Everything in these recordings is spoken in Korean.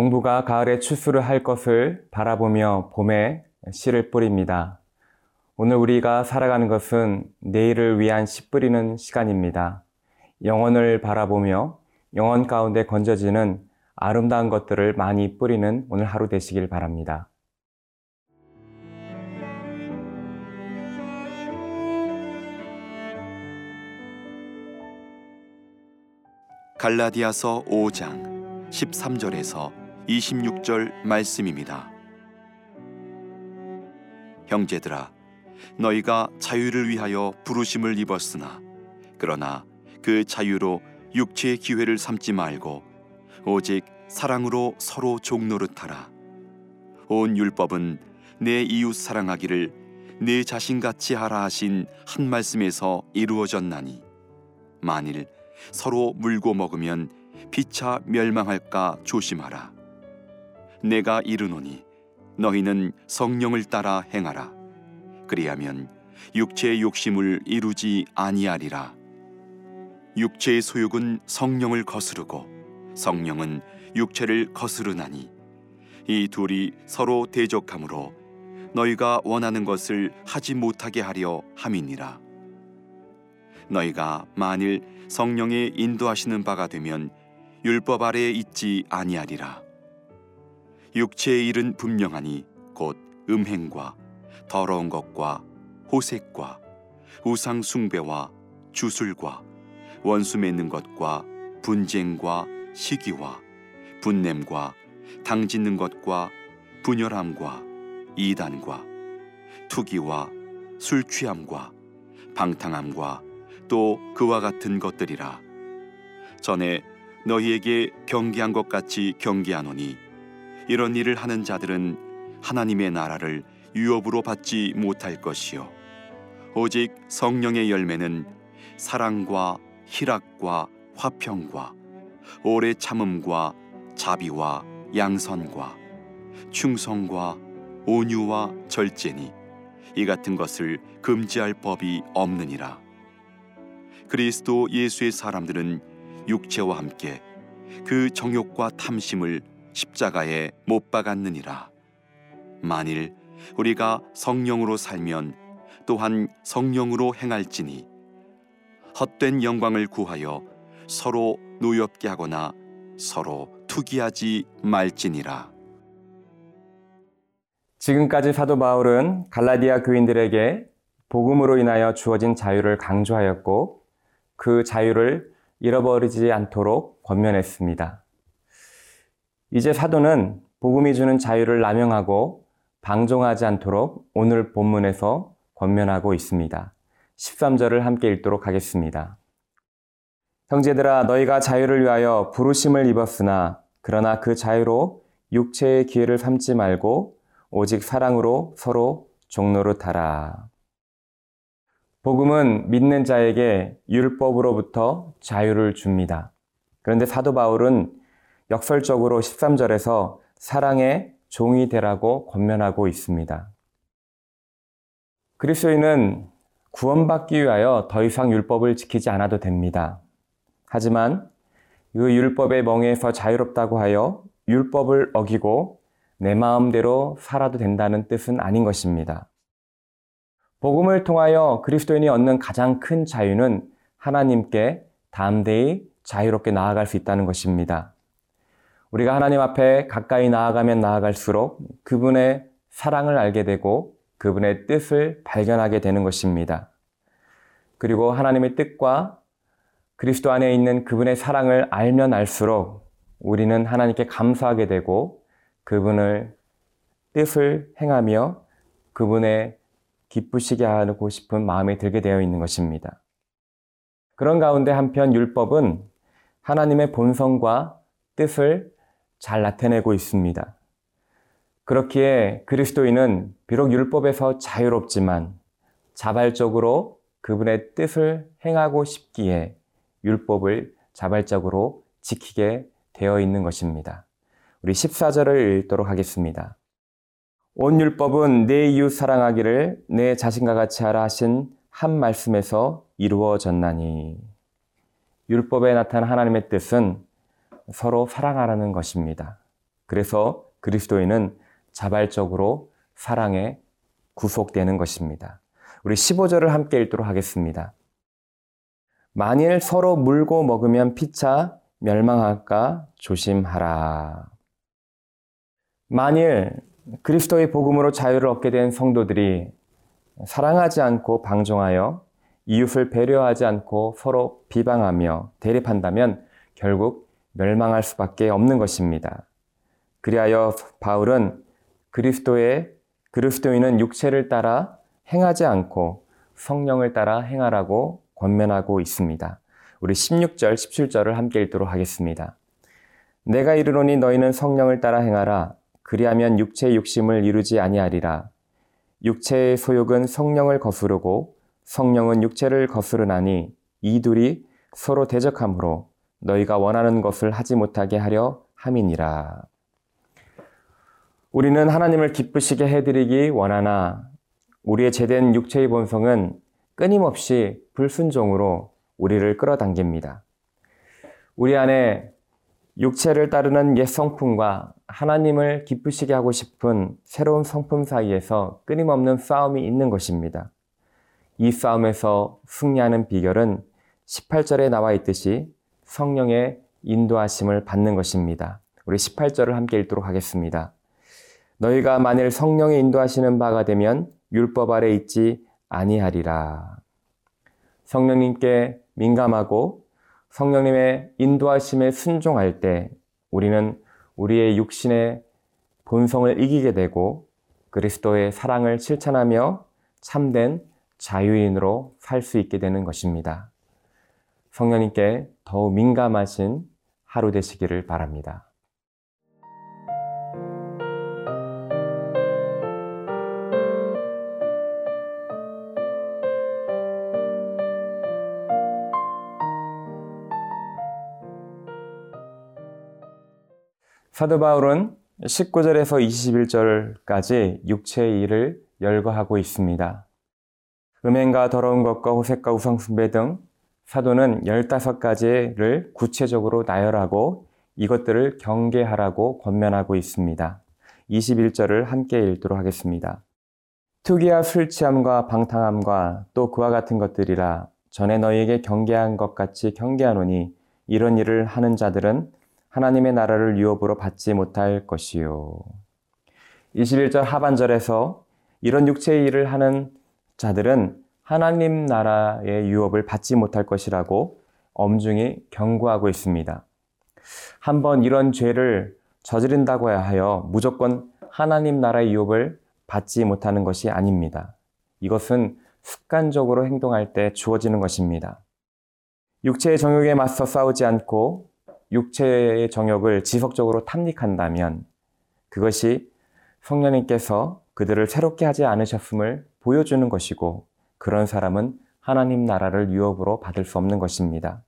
농부가 가을에 추수를 할 것을 바라보며 봄에 씨를 뿌립니다. 오늘 우리가 살아가는 것은 내일을 위한 씨 뿌리는 시간입니다. 영혼을 바라보며 영혼 가운데 건져지는 아름다운 것들을 많이 뿌리는 오늘 하루 되시길 바랍니다. 갈라디아서 5장 13절에서 26절 말씀입니다. 형제들아 너희가 자유를 위하여 부르심을 입었으나 그러나 그 자유로 육체의 기회를 삼지 말고 오직 사랑으로 서로 종노릇하라. 온 율법은 내 이웃 사랑하기를 내 자신 같이 하라 하신 한 말씀에서 이루어졌나니 만일 서로 물고 먹으면 피차 멸망할까 조심하라. 내가 이르노니 너희는 성령을 따라 행하라. 그리하면 육체의 욕심을 이루지 아니하리라. 육체의 소욕은 성령을 거스르고 성령은 육체를 거스르나니 이 둘이 서로 대적하므로 너희가 원하는 것을 하지 못하게 하려 함이니라. 너희가 만일 성령의 인도하시는 바가 되면 율법 아래에 있지 아니하리라. 육체의 일은 분명하니 곧 음행과 더러운 것과 호색과 우상 숭배와 주술과 원수 맺는 것과 분쟁과 시기와 분냄과 당짓는 것과 분열함과 이단과 투기와 술 취함과 방탕함과 또 그와 같은 것들이라. 전에 너희에게 경계한 것 같이 경계하노니 이런 일을 하는 자들은 하나님의 나라를 유업으로 받지 못할 것이요. 오직 성령의 열매는 사랑과 희락과 화평과 오래 참음과 자비와 양선과 충성과 온유와 절제니 이 같은 것을 금지할 법이 없느니라. 그리스도 예수의 사람들은 육체와 함께 그 정욕과 탐심을 십자가에 못 박았느니라 만일 우리가 성령으로 살면 또한 성령으로 행할지니 헛된 영광을 구하여 서로 노엽게 하거나 서로 투기하지 말지니라. 지금까지 사도 바울은 갈라디아 교인들에게 복음으로 인하여 주어진 자유를 강조하였고 그 자유를 잃어버리지 않도록 권면했습니다. 이제 사도는 복음이 주는 자유를 남용하고 방종하지 않도록 오늘 본문에서 권면하고 있습니다. 13절을 함께 읽도록 하겠습니다. 형제들아 너희가 자유를 위하여 부르심을 입었으나 그러나 그 자유로 육체의 기회를 삼지 말고 오직 사랑으로 서로 종로를타라. 복음은 믿는 자에게 율법으로부터 자유를 줍니다. 그런데 사도 바울은 역설적으로 13절에서 사랑의 종이 되라고 권면하고 있습니다. 그리스도인은 구원받기 위하여 더 이상 율법을 지키지 않아도 됩니다. 하지만 그 율법의 멍에서 자유롭다고 하여 율법을 어기고 내 마음대로 살아도 된다는 뜻은 아닌 것입니다. 복음을 통하여 그리스도인이 얻는 가장 큰 자유는 하나님께 담대히 자유롭게 나아갈 수 있다는 것입니다. 우리가 하나님 앞에 가까이 나아가면 나아갈수록 그분의 사랑을 알게 되고 그분의 뜻을 발견하게 되는 것입니다. 그리고 하나님의 뜻과 그리스도 안에 있는 그분의 사랑을 알면 알수록 우리는 하나님께 감사하게 되고 그분을 뜻을 행하며 그분의 기쁘시게 하고 싶은 마음이 들게 되어 있는 것입니다. 그런 가운데 한편 율법은 하나님의 본성과 뜻을 잘 나타내고 있습니다. 그렇기에 그리스도인은 비록 율법에서 자유롭지만 자발적으로 그분의 뜻을 행하고 싶기에 율법을 자발적으로 지키게 되어 있는 것입니다. 우리 14절을 읽도록 하겠습니다. 온 율법은 내 이웃 사랑하기를 내 자신과 같이 하라 하신 한 말씀에서 이루어졌나니. 율법에 나타난 하나님의 뜻은 서로 사랑하라는 것입니다. 그래서 그리스도인은 자발적으로 사랑에 구속되는 것입니다. 우리 15절을 함께 읽도록 하겠습니다. 만일 서로 물고 먹으면 피차 멸망할까 조심하라. 만일 그리스도의 복음으로 자유를 얻게 된 성도들이 사랑하지 않고 방종하여 이웃을 배려하지 않고 서로 비방하며 대립한다면 결국 멸망할 수밖에 없는 것입니다. 그리하여 바울은 그리스도의 그리스도인은 육체를 따라 행하지 않고 성령을 따라 행하라고 권면하고 있습니다. 우리 16절, 17절을 함께 읽도록 하겠습니다. 내가 이르노니 너희는 성령을 따라 행하라. 그리하면 육체의 욕심을 이루지 아니하리라. 육체의 소욕은 성령을 거스르고 성령은 육체를 거스르나니 이 둘이 서로 대적함으로 너희가 원하는 것을 하지 못하게 하려 함이니라. 우리는 하나님을 기쁘시게 해드리기 원하나 우리의 제된 육체의 본성은 끊임없이 불순종으로 우리를 끌어당깁니다. 우리 안에 육체를 따르는 옛 성품과 하나님을 기쁘시게 하고 싶은 새로운 성품 사이에서 끊임없는 싸움이 있는 것입니다. 이 싸움에서 승리하는 비결은 18절에 나와 있듯이 성령의 인도하심을 받는 것입니다. 우리 18절을 함께 읽도록 하겠습니다. 너희가 만일 성령의 인도하시는 바가 되면 율법 아래 있지 아니하리라. 성령님께 민감하고 성령님의 인도하심에 순종할 때 우리는 우리의 육신의 본성을 이기게 되고 그리스도의 사랑을 실천하며 참된 자유인으로 살 수 있게 되는 것입니다. 성령님께 더욱 민감하신 하루 되시기를 바랍니다. 사도 바울은 19절에서 21절까지 육체의 일을 열거하고 있습니다. 음행과 더러운 것과 호색과 우상숭배 등 사도는 15가지를 구체적으로 나열하고 이것들을 경계하라고 권면하고 있습니다. 21절을 함께 읽도록 하겠습니다. 투기와 술 취함과 방탕함과 또 그와 같은 것들이라 전에 너희에게 경계한 것 같이 경계하노니 이런 일을 하는 자들은 하나님의 나라를 유업으로 받지 못할 것이요. 21절 하반절에서 이런 육체의 일을 하는 자들은 하나님 나라의 유업을 받지 못할 것이라고 엄중히 경고하고 있습니다. 한번 이런 죄를 저지른다고 하여 무조건 하나님 나라의 유업을 받지 못하는 것이 아닙니다. 이것은 습관적으로 행동할 때 주어지는 것입니다. 육체의 정욕에 맞서 싸우지 않고 육체의 정욕을 지속적으로 탐닉한다면 그것이 성령님께서 그들을 새롭게 하지 않으셨음을 보여주는 것이고 그런 사람은 하나님 나라를 유업으로 받을 수 없는 것입니다.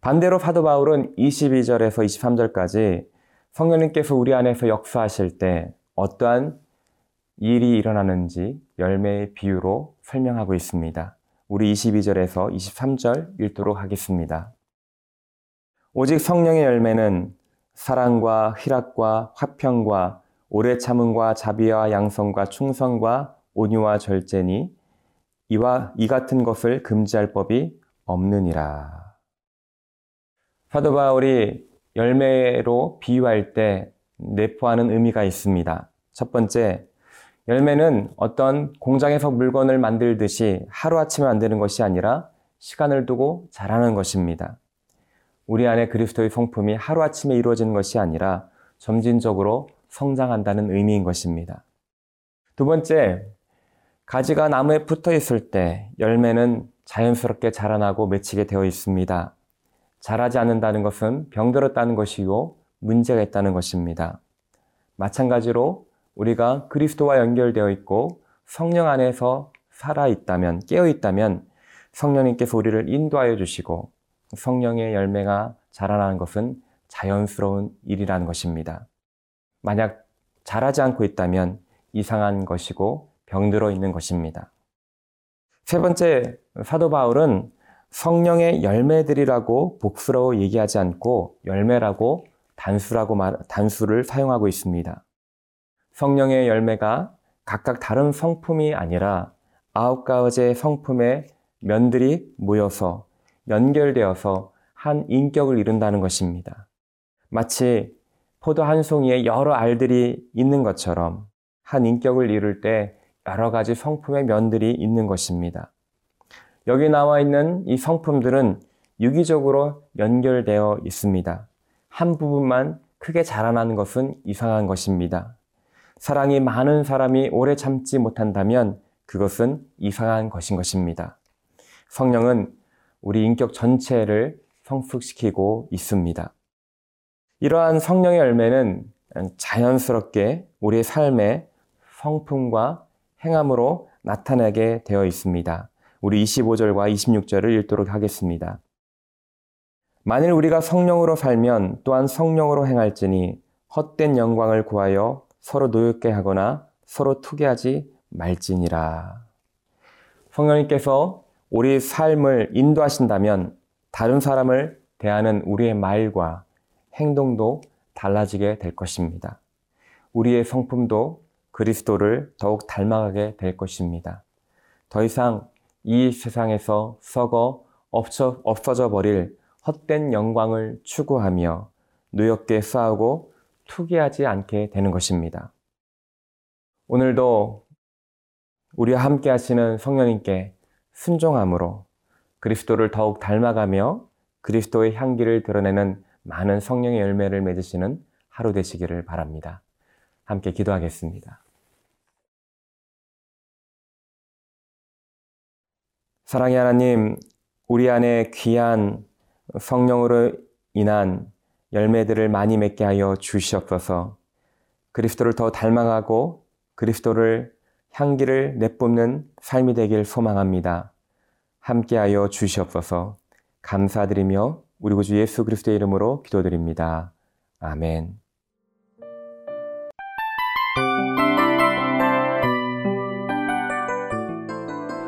반대로 사도 바울은 22절에서 23절까지 성령님께서 우리 안에서 역사하실 때 어떠한 일이 일어나는지 열매의 비유로 설명하고 있습니다. 우리 22절에서 23절 읽도록 하겠습니다. 오직 성령의 열매는 사랑과 희락과 화평과 오래 참음과 자비와 양성과 충성과 온유와 절제니 이와 이 같은 것을 금지할 법이 없느니라. 사도 바울이 열매로 비유할 때 내포하는 의미가 있습니다. 첫 번째, 열매는 어떤 공장에서 물건을 만들듯이 하루아침에 만드는 것이 아니라 시간을 두고 자라는 것입니다. 우리 안에 그리스도의 성품이 하루아침에 이루어지는 것이 아니라 점진적으로 성장한다는 의미인 것입니다. 두 번째, 가지가 나무에 붙어 있을 때 열매는 자연스럽게 자라나고 맺히게 되어 있습니다. 자라지 않는다는 것은 병들었다는 것이고 문제가 있다는 것입니다. 마찬가지로 우리가 그리스도와 연결되어 있고 성령 안에서 살아 있다면, 깨어 있다면 성령님께서 우리를 인도하여 주시고 성령의 열매가 자라나는 것은 자연스러운 일이라는 것입니다. 만약 자라지 않고 있다면 이상한 것이고 병들어 있는 것입니다. 세 번째, 사도 바울은 성령의 열매들이라고 복수로 얘기하지 않고 열매라고 단수라고 말, 단수를 사용하고 있습니다. 성령의 열매가 각각 다른 성품이 아니라 아홉 가지의 성품의 면들이 모여서 연결되어서 한 인격을 이룬다는 것입니다. 마치 포도 한 송이에 여러 알들이 있는 것처럼 한 인격을 이룰 때 여러 가지 성품의 면들이 있는 것입니다. 여기 나와 있는 이 성품들은 유기적으로 연결되어 있습니다. 한 부분만 크게 자라나는 것은 이상한 것입니다. 사랑이 많은 사람이 오래 참지 못한다면 그것은 이상한 것인 것입니다. 성령은 우리 인격 전체를 성숙시키고 있습니다. 이러한 성령의 열매는 자연스럽게 우리의 삶의 성품과 행함으로 나타나게 되어 있습니다. 우리 25절과 26절을 읽도록 하겠습니다. 만일 우리가 성령으로 살면 또한 성령으로 행할지니 헛된 영광을 구하여 서로 노엽게 하거나 서로 투기하지 말지니라. 성령님께서 우리 삶을 인도하신다면 다른 사람을 대하는 우리의 말과 행동도 달라지게 될 것입니다. 우리의 성품도 그리스도를 더욱 닮아가게 될 것입니다. 더 이상 이 세상에서 썩어 없어, 없어져 버릴 헛된 영광을 추구하며 누욕게 싸우고 투기하지 않게 되는 것입니다. 오늘도 우리와 함께 하시는 성령님께 순종함으로 그리스도를 더욱 닮아가며 그리스도의 향기를 드러내는 많은 성령의 열매를 맺으시는 하루 되시기를 바랍니다. 함께 기도하겠습니다. 사랑의 하나님, 우리 안에 귀한 성령으로 인한 열매들을 많이 맺게 하여 주시옵소서. 그리스도를 더 닮아가고 그리스도를 향기를 내뿜는 삶이 되길 소망합니다. 함께하여 주시옵소서. 감사드리며 우리 구주 예수 그리스도의 이름으로 기도드립니다. 아멘.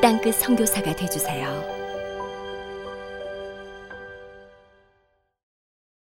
땅끝 선교사가 되주세요.